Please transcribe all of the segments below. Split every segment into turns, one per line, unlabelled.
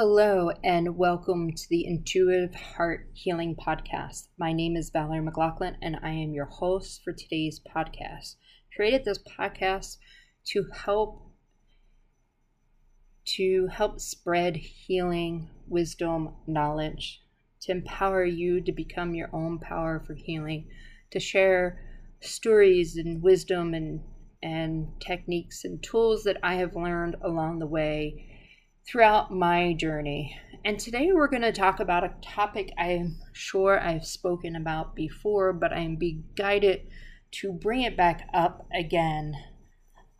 Hello, and welcome to the Intuitive Heart Healing Podcast. My name is Valerie McLaughlin, and I am your host for today's podcast. Created this podcast to help to help spread healing, wisdom, knowledge, to empower you to become your own power for healing, to share stories and wisdom and and techniques and tools that I have learned along the way throughout my journey. And today we're going to talk about a topic I'm sure I've spoken about before, but I'm being guided to bring it back up again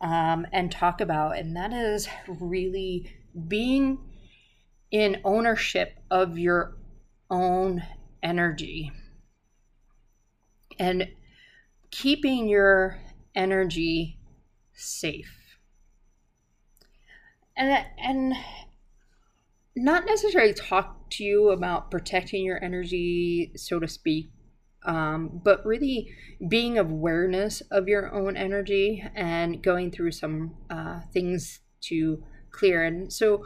um, and talk about, and that is really being in ownership of your own energy and keeping your energy safe and and not necessarily talk to you about protecting your energy, so to speak, um, but really being awareness of your own energy and going through some uh, things to clear. And so,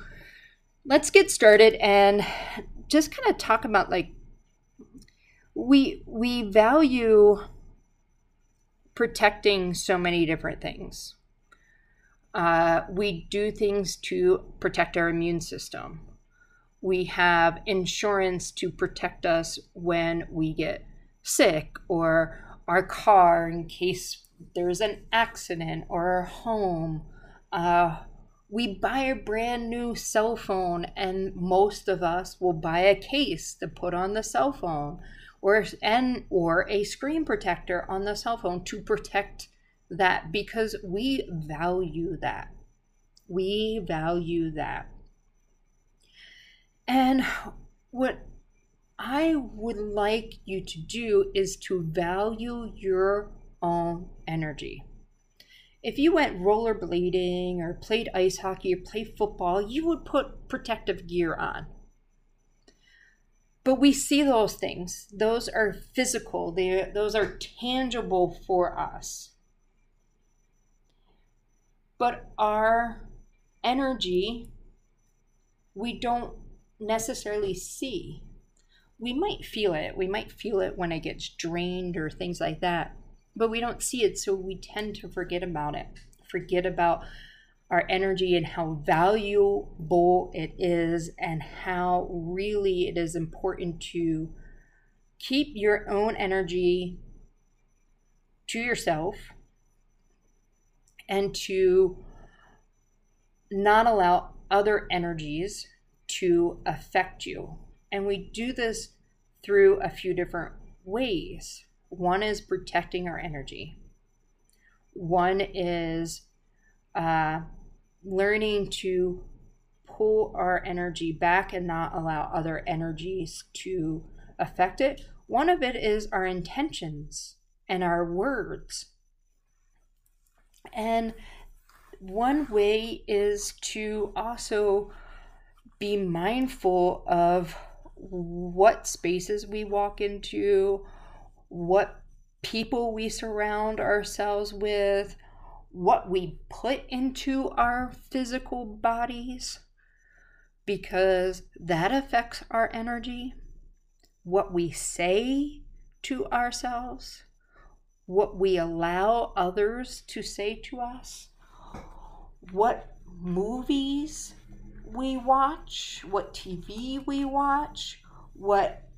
let's get started and just kind of talk about like we we value protecting so many different things uh, we do things to protect our immune system. We have insurance to protect us when we get sick or our car in case there's an accident or our home. Uh, we buy a brand new cell phone, and most of us will buy a case to put on the cell phone or and or a screen protector on the cell phone to protect that because we value that. We value that. And what I would like you to do is to value your own energy. If you went rollerblading or played ice hockey or played football, you would put protective gear on. But we see those things. Those are physical. They those are tangible for us but our energy we don't necessarily see. We might feel it. We might feel it when it gets drained or things like that, but we don't see it, so we tend to forget about it. Forget about our energy and how valuable it is, and how really it is important to keep your own energy to yourself and to not allow other energies to affect you. And we do this through a few different ways. One is protecting our energy, one is uh, learning to pull our energy back and not allow other energies to affect it. One of it is our intentions and our words. And one way is to also be mindful of what spaces we walk into, what people we surround ourselves with, what we put into our physical bodies, because that affects our energy, what we say to ourselves, what we allow others to say to us, what movies we watch, what TV we watch, what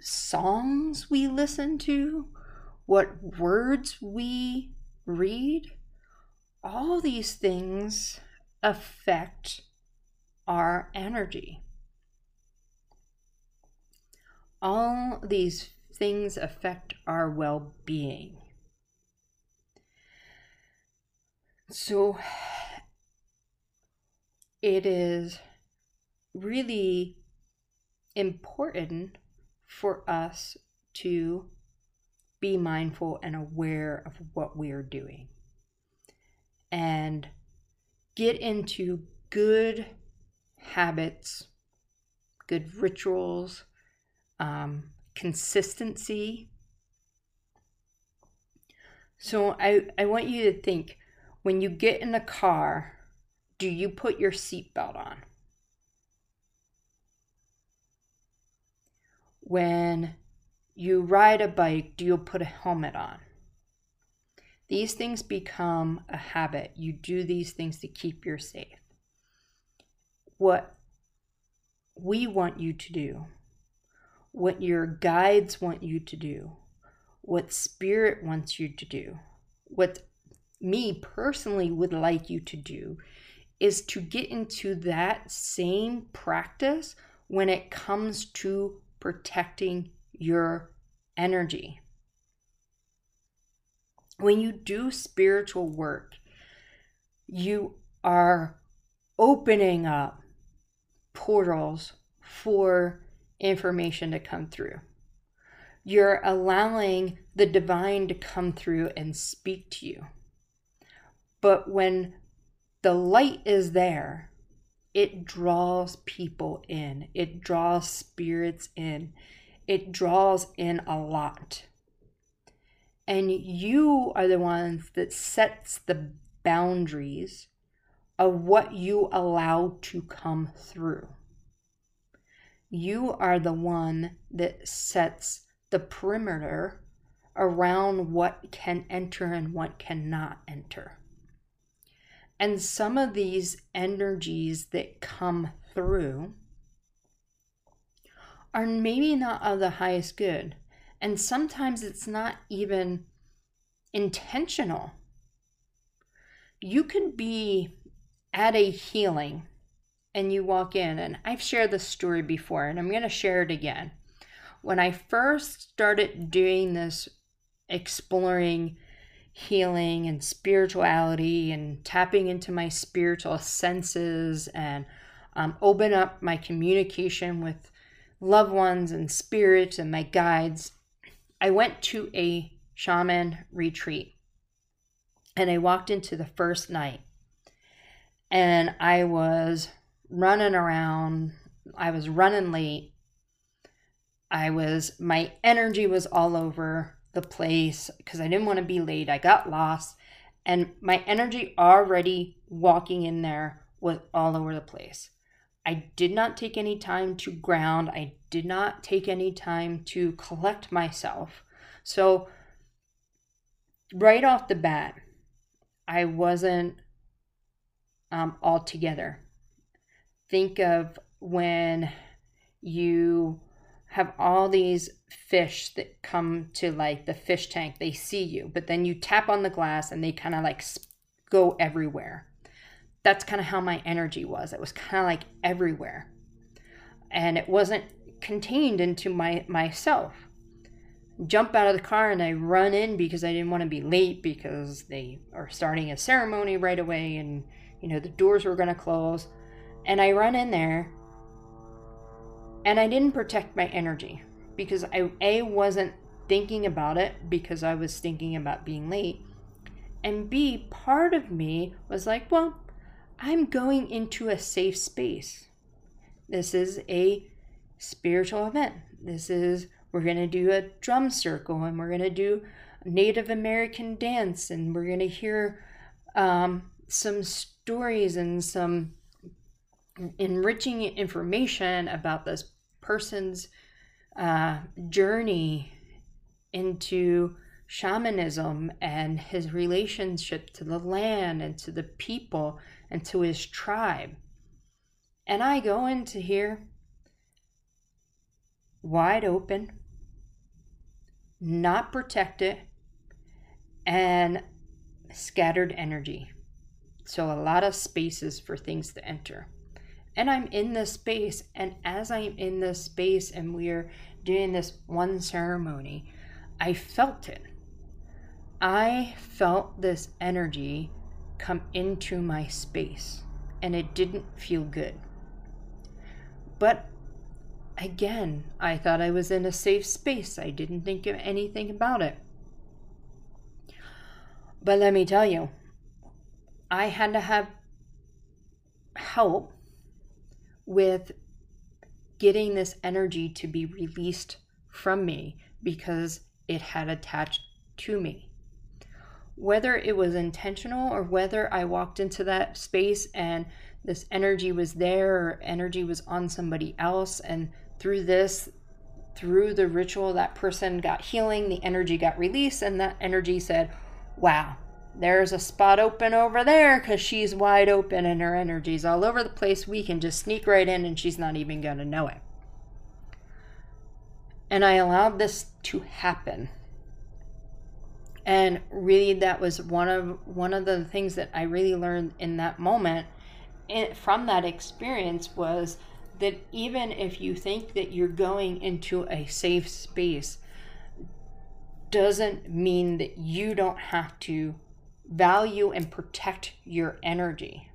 songs we listen to, what words we read. All these things affect our energy. All these things affect our well being. So it is really important for us to be mindful and aware of what we are doing and get into good habits, good rituals, um, consistency. So I, I want you to think when you get in the car, do you put your seatbelt on? when you ride a bike, do you put a helmet on? These things become a habit. You do these things to keep you safe. What we want you to do, what your guides want you to do, what spirit wants you to do, what me personally would like you to do is to get into that same practice when it comes to protecting your energy. When you do spiritual work, you are opening up portals for information to come through. You're allowing the divine to come through and speak to you. But when the light is there, it draws people in, it draws spirits in, it draws in a lot. And you are the ones that sets the boundaries of what you allow to come through. You are the one that sets the perimeter around what can enter and what cannot enter. And some of these energies that come through are maybe not of the highest good. And sometimes it's not even intentional. You could be at a healing and you walk in, and I've shared this story before, and I'm going to share it again. When I first started doing this, exploring healing and spirituality and tapping into my spiritual senses and um, open up my communication with loved ones and spirits and my guides, I went to a shaman retreat and I walked into the first night and I was running around. I was running late. I was, my energy was all over the place because I didn't want to be late. I got lost, and my energy already walking in there was all over the place. I did not take any time to ground. I did not take any time to collect myself. So, right off the bat, I wasn't um, all together. Think of when you have all these fish that come to like the fish tank. They see you, but then you tap on the glass and they kind of like go everywhere. That's kind of how my energy was. It was kind of like everywhere. And it wasn't contained into my myself. Jump out of the car and I run in because I didn't want to be late because they are starting a ceremony right away and you know the doors were going to close. And I run in there and I didn't protect my energy because I A wasn't thinking about it because I was thinking about being late. And B, part of me was like, well, I'm going into a safe space. This is a spiritual event. This is, we're going to do a drum circle and we're going to do Native American dance and we're going to hear um, some stories and some enriching information about this person's uh, journey into shamanism and his relationship to the land and to the people and to his tribe. And I go into here wide open, not protected, and scattered energy. So, a lot of spaces for things to enter and I'm in this space. And as I'm in this space and we're doing this one ceremony, I felt it. I felt this energy come into my space and it didn't feel good. But again, I thought I was in a safe space. I didn't think of anything about it. But let me tell you, I had to have help with getting this energy to be released from me because it had attached to me. Whether it was intentional or whether I walked into that space and this energy was there or energy was on somebody else, and through this, through the ritual, that person got healing, the energy got released, and that energy said, Wow, there's a spot open over there because she's wide open and her energy's all over the place. We can just sneak right in and she's not even going to know it. And I allowed this to happen. And really that was one of one of the things that I really learned in that moment eh, from that experience was that even if you think that you're going into a safe space doesn't mean that you don't have to value and protect your energy.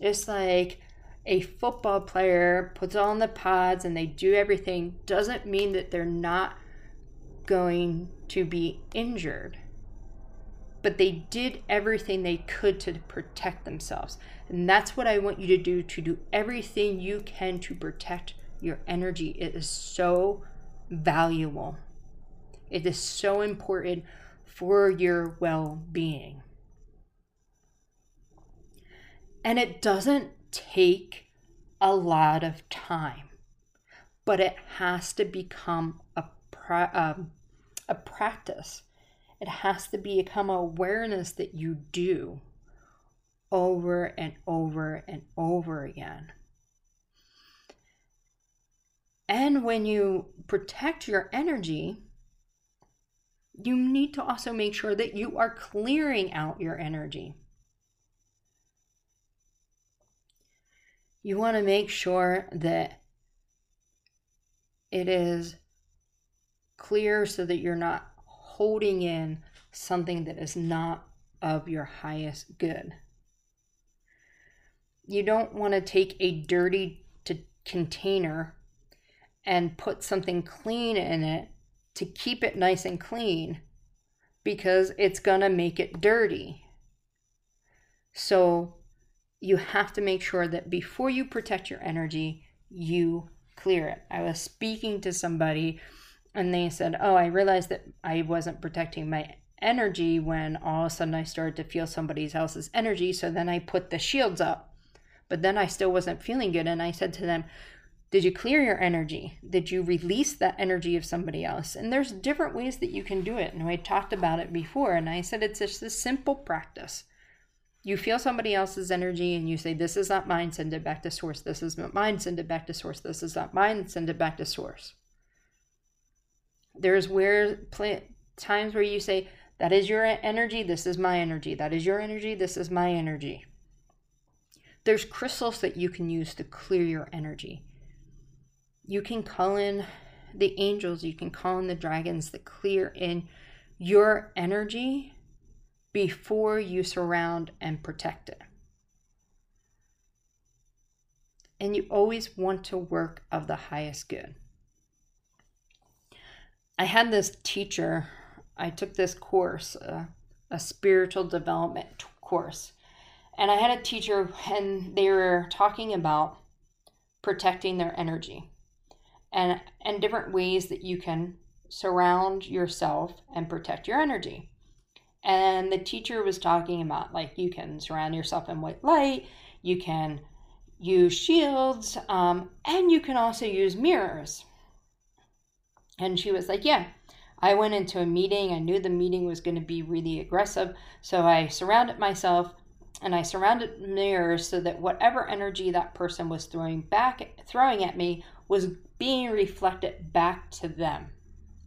It's like a football player puts on the pads and they do everything doesn't mean that they're not going to be injured. But they did everything they could to protect themselves. And that's what I want you to do to do everything you can to protect your energy. It is so valuable. It is so important for your well being. And it doesn't take a lot of time, but it has to become a, pra- um, a practice. It has to become awareness that you do over and over and over again. And when you protect your energy, you need to also make sure that you are clearing out your energy. You want to make sure that it is clear so that you're not holding in something that is not of your highest good. You don't want to take a dirty container and put something clean in it to keep it nice and clean because it's going to make it dirty. So you have to make sure that before you protect your energy, you clear it. I was speaking to somebody and they said, Oh, I realized that I wasn't protecting my energy when all of a sudden I started to feel somebody else's energy. So then I put the shields up, but then I still wasn't feeling good. And I said to them, did you clear your energy? Did you release that energy of somebody else? And there's different ways that you can do it. And I talked about it before, and I said it's just a simple practice. You feel somebody else's energy and you say, This is not mine, send it back to source. This is not mine, send it back to source. This is not mine, send it back to source. There's where times where you say, That is your energy, this is my energy. That is your energy, this is my energy. There's crystals that you can use to clear your energy you can call in the angels, you can call in the dragons that clear in your energy before you surround and protect it. And you always want to work of the highest good. I had this teacher, I took this course, uh, a spiritual development course, and I had a teacher, and they were talking about protecting their energy and and different ways that you can surround yourself and protect your energy. And the teacher was talking about like you can surround yourself in white light, you can use shields, um, and you can also use mirrors. And she was like, Yeah, I went into a meeting. I knew the meeting was going to be really aggressive. So I surrounded myself and I surrounded mirrors so that whatever energy that person was throwing back, throwing at me was being reflected back to them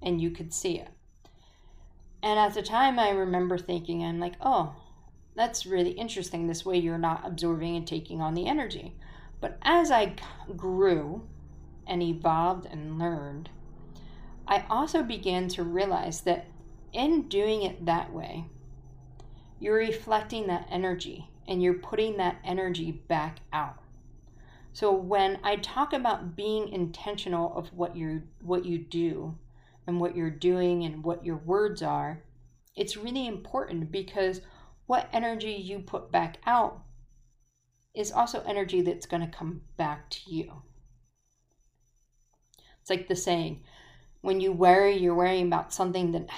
and you could see it. And at the time, I remember thinking, I'm like, oh, that's really interesting. This way, you're not absorbing and taking on the energy. But as I grew and evolved and learned, I also began to realize that in doing it that way, you're reflecting that energy and you're putting that energy back out. So when I talk about being intentional of what you what you do and what you're doing and what your words are, it's really important because what energy you put back out is also energy that's going to come back to you. It's like the saying, when you worry, you're worrying about something that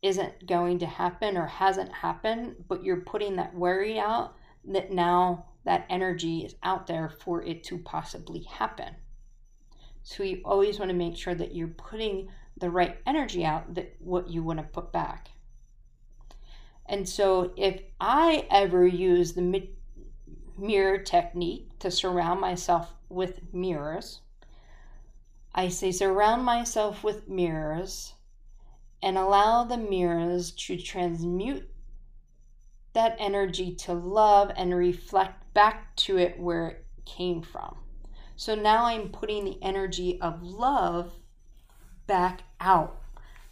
isn't going to happen or hasn't happened, but you're putting that worry out that now that energy is out there for it to possibly happen. So you always want to make sure that you're putting the right energy out that what you want to put back. And so if I ever use the mirror technique to surround myself with mirrors, I say surround myself with mirrors and allow the mirrors to transmute that energy to love and reflect back to it where it came from. So now I'm putting the energy of love back out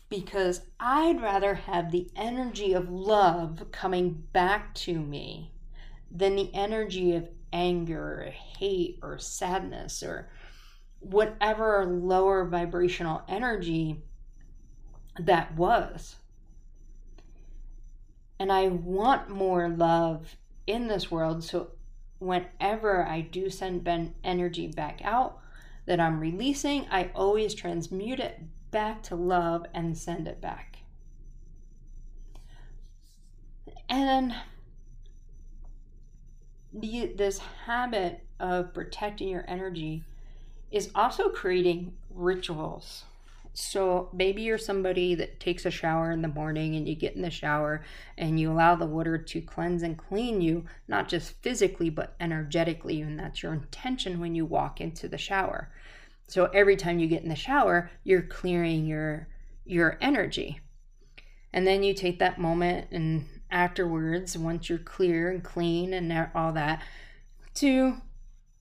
because I'd rather have the energy of love coming back to me than the energy of anger or hate or sadness or whatever lower vibrational energy that was. And I want more love in this world. So whenever I do send ben energy back out that I'm releasing, I always transmute it back to love and send it back. And the, this habit of protecting your energy is also creating rituals. So maybe you're somebody that takes a shower in the morning and you get in the shower and you allow the water to cleanse and clean you, not just physically, but energetically. And that's your intention when you walk into the shower. So every time you get in the shower, you're clearing your your energy. And then you take that moment and afterwards, once you're clear and clean and all that, to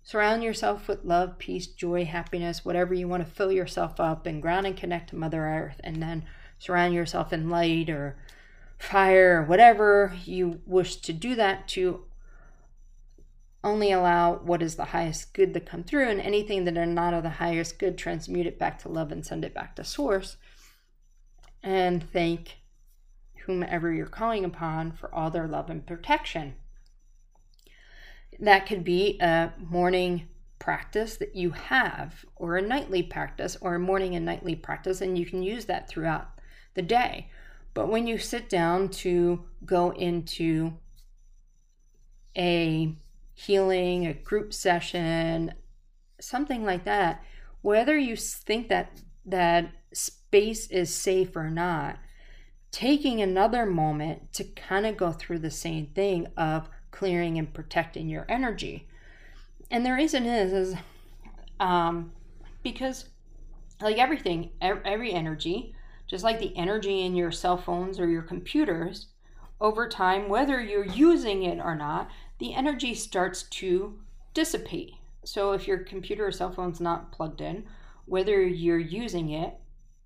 Surround yourself with love, peace, joy, happiness, whatever you want to fill yourself up and ground and connect to Mother Earth. And then surround yourself in light or fire or whatever you wish to do that to only allow what is the highest good to come through and anything that are not of the highest good transmute it back to love and send it back to source and thank whomever you're calling upon for all their love and protection that could be a morning practice that you have, or a nightly practice, or a morning and nightly practice, and you can use that throughout the day. But when you sit down to go into a healing, a group session, something like that, whether you think that that space is safe or not, taking another moment to kind of go through the same thing of clearing and protecting your energy. And the reason is is um, because like everything, every energy, just like the energy in your cell phones or your computers, over time, whether you're using it or not, the energy starts to dissipate. So if your computer or cell phone's not plugged in, whether you're using it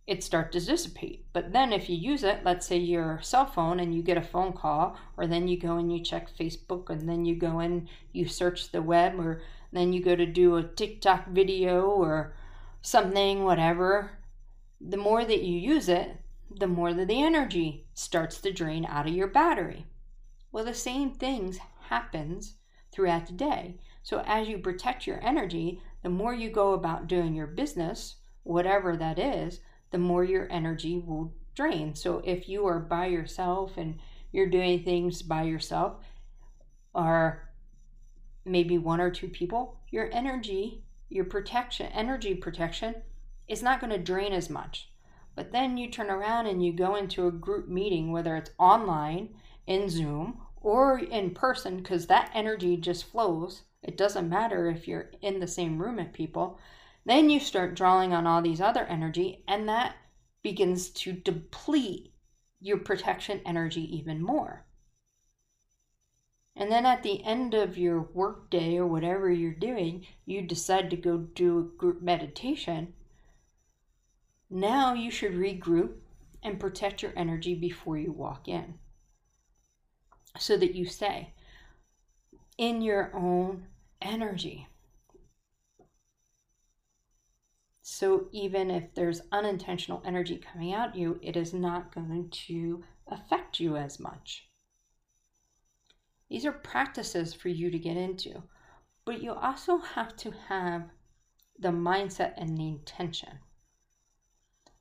it start to dissipate. But then if you use it, let's say your cell phone and you get a phone call, or then you go and you check Facebook, and then you go and you search the web, or then you go to do a TikTok video or something, whatever, the more that you use it, the more that the energy starts to drain out of your battery. Well, the same things happens throughout the day. So as you protect your energy, the more you go about doing your business, whatever that is, the more your energy will drain. So if you are by yourself and you're doing things by yourself, or maybe one or two people, your energy, your protection, energy protection is not going to drain as much. But then you turn around and you go into a group meeting, whether it's online, in Zoom, or in person, because that energy just flows. It doesn't matter if you're in the same room as people. Then you start drawing on all these other energy, and that begins to deplete your protection energy even more. And then at the end of your workday or whatever you're doing, you decide to go do a group meditation. Now you should regroup and protect your energy before you walk in. So that you stay in your own energy. So even if there's unintentional energy coming at you, it is not going to affect you as much. These are practices for you to get into, but you also have to have the mindset and the intention.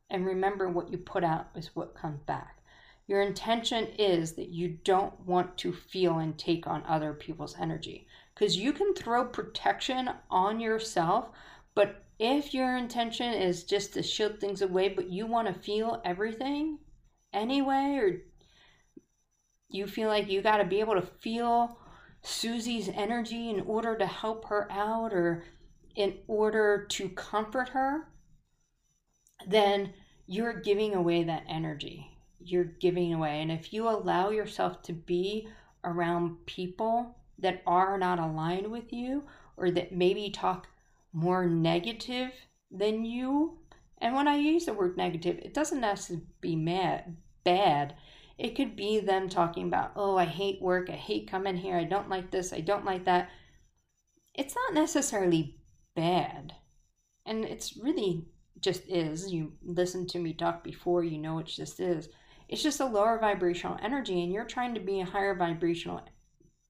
And remember, what you put out is what comes back. Your intention is that you don't want to feel and take on other people's energy because you can throw protection on yourself But if your intention is just to shield things away, but you want to feel everything anyway, or you feel like you got to be able to feel Susie's energy in order to help her out or in order to comfort her, then you're giving away that energy. You're giving away. And if you allow yourself to be around people that are not aligned with you or that maybe talk more negative than you, and when I use the word negative, it doesn't necessarily be mad, bad. It could be them talking about, oh, I hate work, I hate coming here, I don't like this, I don't like that. It's not necessarily bad. And it's really just is. You listen to me talk before, you know it just is. It's just a lower vibrational energy, and you're trying to be a higher vibrational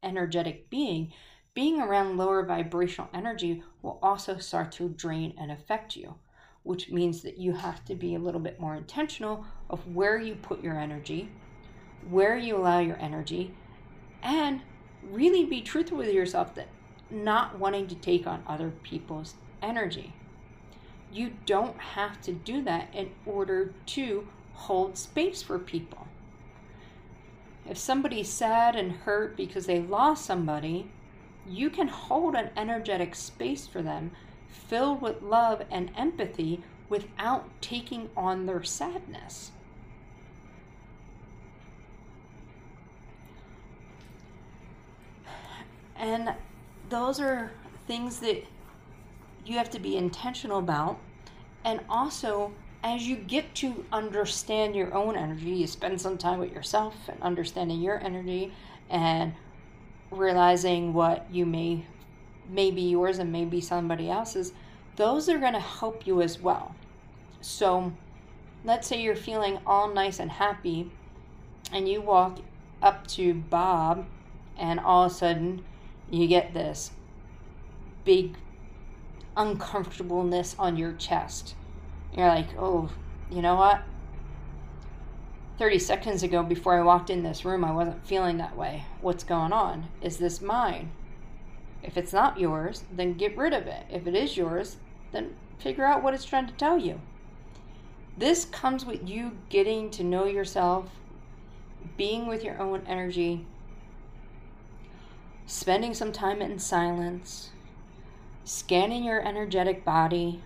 energetic being. Being around lower vibrational energy will also start to drain and affect you, which means that you have to be a little bit more intentional of where you put your energy, where you allow your energy, and really be truthful with yourself that not wanting to take on other people's energy. You don't have to do that in order to hold space for people. If somebody's sad and hurt because they lost somebody, you can hold an energetic space for them filled with love and empathy without taking on their sadness. And those are things that you have to be intentional about. And also, as you get to understand your own energy, you spend some time with yourself and understanding your energy and realizing what you may may be yours and may be somebody else's, those are going to help you as well. So, let's say you're feeling all nice and happy, and you walk up to Bob, and all of a sudden you get this big uncomfortableness on your chest. You're like, oh, you know what? 30 seconds ago, before I walked in this room, I wasn't feeling that way. What's going on? Is this mine? If it's not yours, then get rid of it. If it is yours, then figure out what it's trying to tell you. This comes with you getting to know yourself, being with your own energy, spending some time in silence, scanning your energetic body.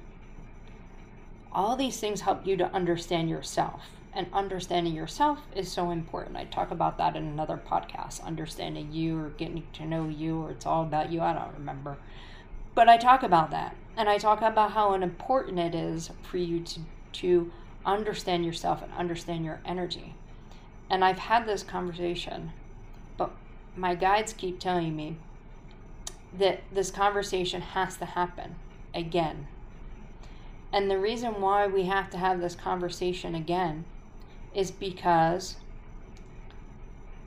All these things help you to understand yourself. And understanding yourself is so important. I talk about that in another podcast understanding you or getting to know you, or it's all about you. I don't remember. But I talk about that. And I talk about how important it is for you to, to understand yourself and understand your energy. And I've had this conversation but my guides keep telling me that this conversation has to happen again. And the reason why we have to have this conversation again is because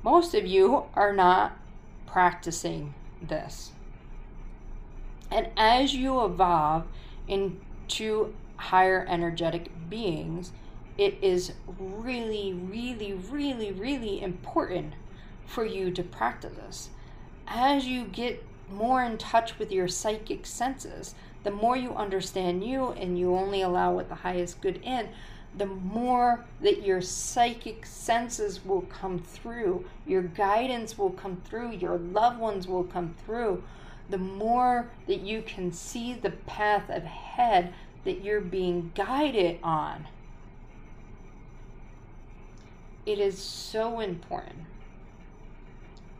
most of you are not practicing this. And as you evolve into higher energetic beings, it is really, really, really, really important for you to practice this. As you get more in touch with your psychic senses, the more you understand you and you only allow what the highest good in, the more that your psychic senses will come through, your guidance will come through, your loved ones will come through, the more that you can see the path ahead that you're being guided on. It is so important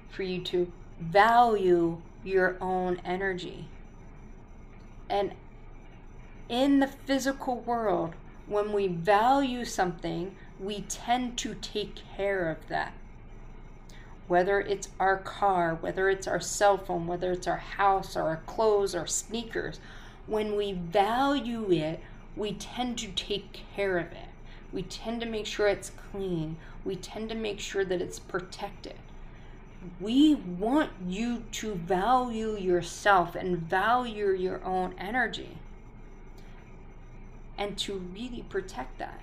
for you to value your own energy. And in the physical world, when we value something, we tend to take care of that. Whether it's our car, whether it's our cell phone, whether it's our house or our clothes or sneakers, when we value it, we tend to take care of it. We tend to make sure it's clean. We tend to make sure that it's protected we want you to value yourself and value your own energy and to really protect that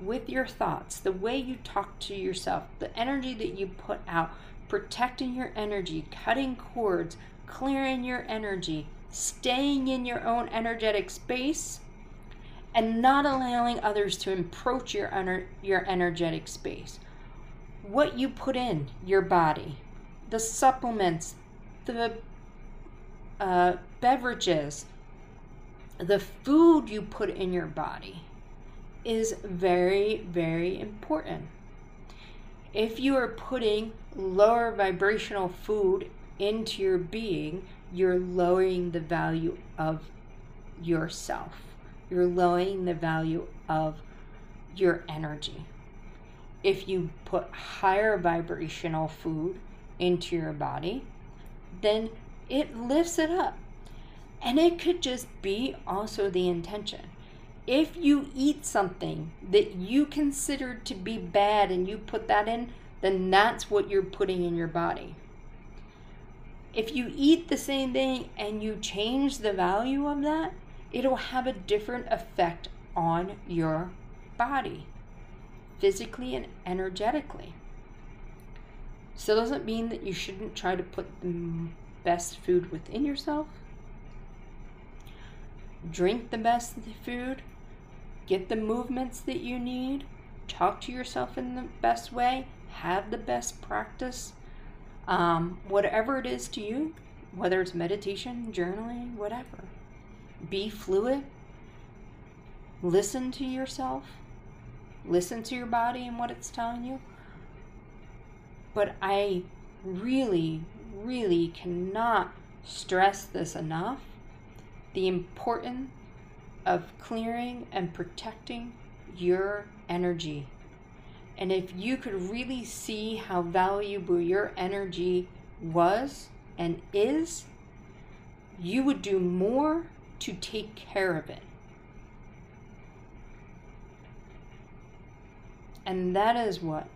with your thoughts, the way you talk to yourself, the energy that you put out, protecting your energy, cutting cords, clearing your energy, staying in your own energetic space and not allowing others to approach your, ener- your energetic space. What you put in your body, the supplements, the uh, beverages, the food you put in your body is very, very important. If you are putting lower vibrational food into your being, you're lowering the value of yourself. You're lowering the value of your energy. If you put higher vibrational food into your body, then it lifts it up. And it could just be also the intention. If you eat something that you consider to be bad and you put that in, then that's what you're putting in your body. If you eat the same thing and you change the value of that, it'll have a different effect on your body, physically and energetically. Still doesn't mean that you shouldn't try to put the best food within yourself. Drink the best food. Get the movements that you need. Talk to yourself in the best way. Have the best practice um, whatever it is to you, whether it's meditation, journaling, whatever. Be fluid. Listen to yourself. Listen to your body and what it's telling you. But I really, really cannot stress this enough the importance of clearing and protecting your energy and if you could really see how valuable your energy was and is, you would do more to take care of it. And that is what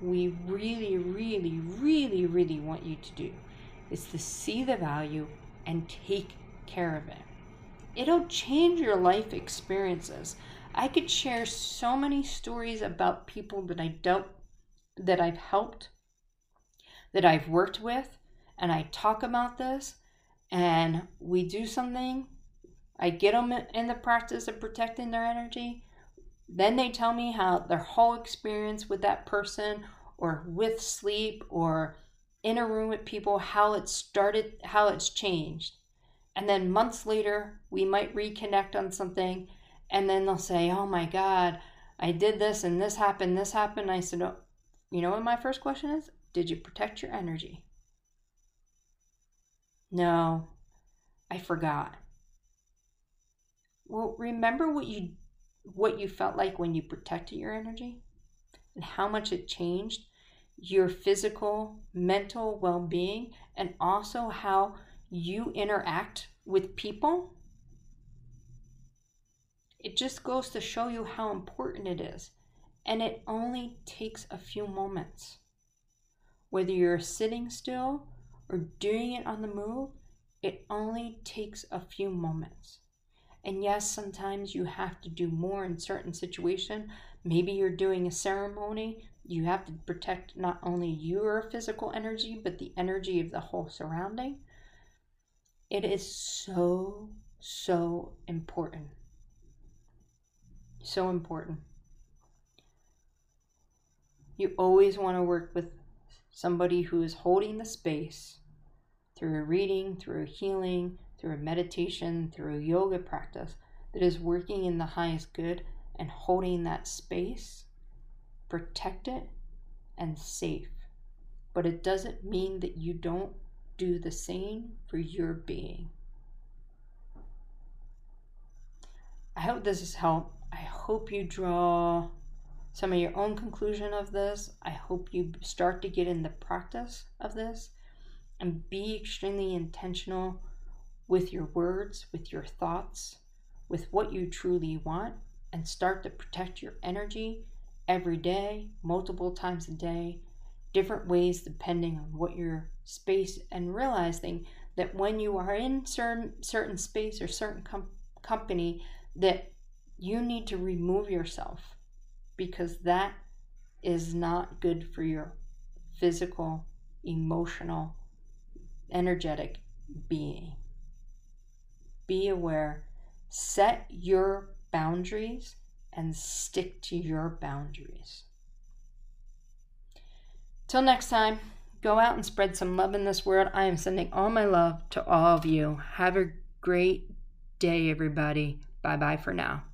we really, really, really, really want you to do is to see the value and take care of it. It'll change your life experiences. I could share so many stories about people that I don't that I've helped, that I've worked with, and I talk about this and we do something. I get them in the practice of protecting their energy. Then they tell me how their whole experience with that person or with sleep or in a room with people, how it started, how it's changed. And then months later, we might reconnect on something and then they'll say, "Oh my God, I did this and this happened, this happened." I said, oh, "You know what my first question is? Did you protect your energy?" No, I forgot. Well, remember what you what you felt like when you protected your energy and how much it changed your physical, mental well-being and also how you interact with people? It just goes to show you how important it is. And it only takes a few moments. Whether you're sitting still or doing it on the move, it only takes a few moments. And yes, sometimes you have to do more in certain situation. Maybe you're doing a ceremony. You have to protect not only your physical energy, but the energy of the whole surrounding. It is so, so important. So important. You always want to work with somebody who is holding the space through a reading, through a healing, through a meditation, through a yoga practice that is working in the highest good and holding that space, protected and safe. But it doesn't mean that you don't do the same for your being. I hope this has helped. I hope you draw some of your own conclusion of this. I hope you start to get in the practice of this and be extremely intentional with your words, with your thoughts, with what you truly want, and start to protect your energy every day, multiple times a day, different ways depending on what your space, and realizing that when you are in certain certain space or certain com- company, that you need to remove yourself because that is not good for your physical, emotional, energetic being. be aware, set your boundaries, and stick to your boundaries. Till next time, go out and spread some love in this world. I am sending all my love to all of you. Have a great day, everybody. Bye bye for now.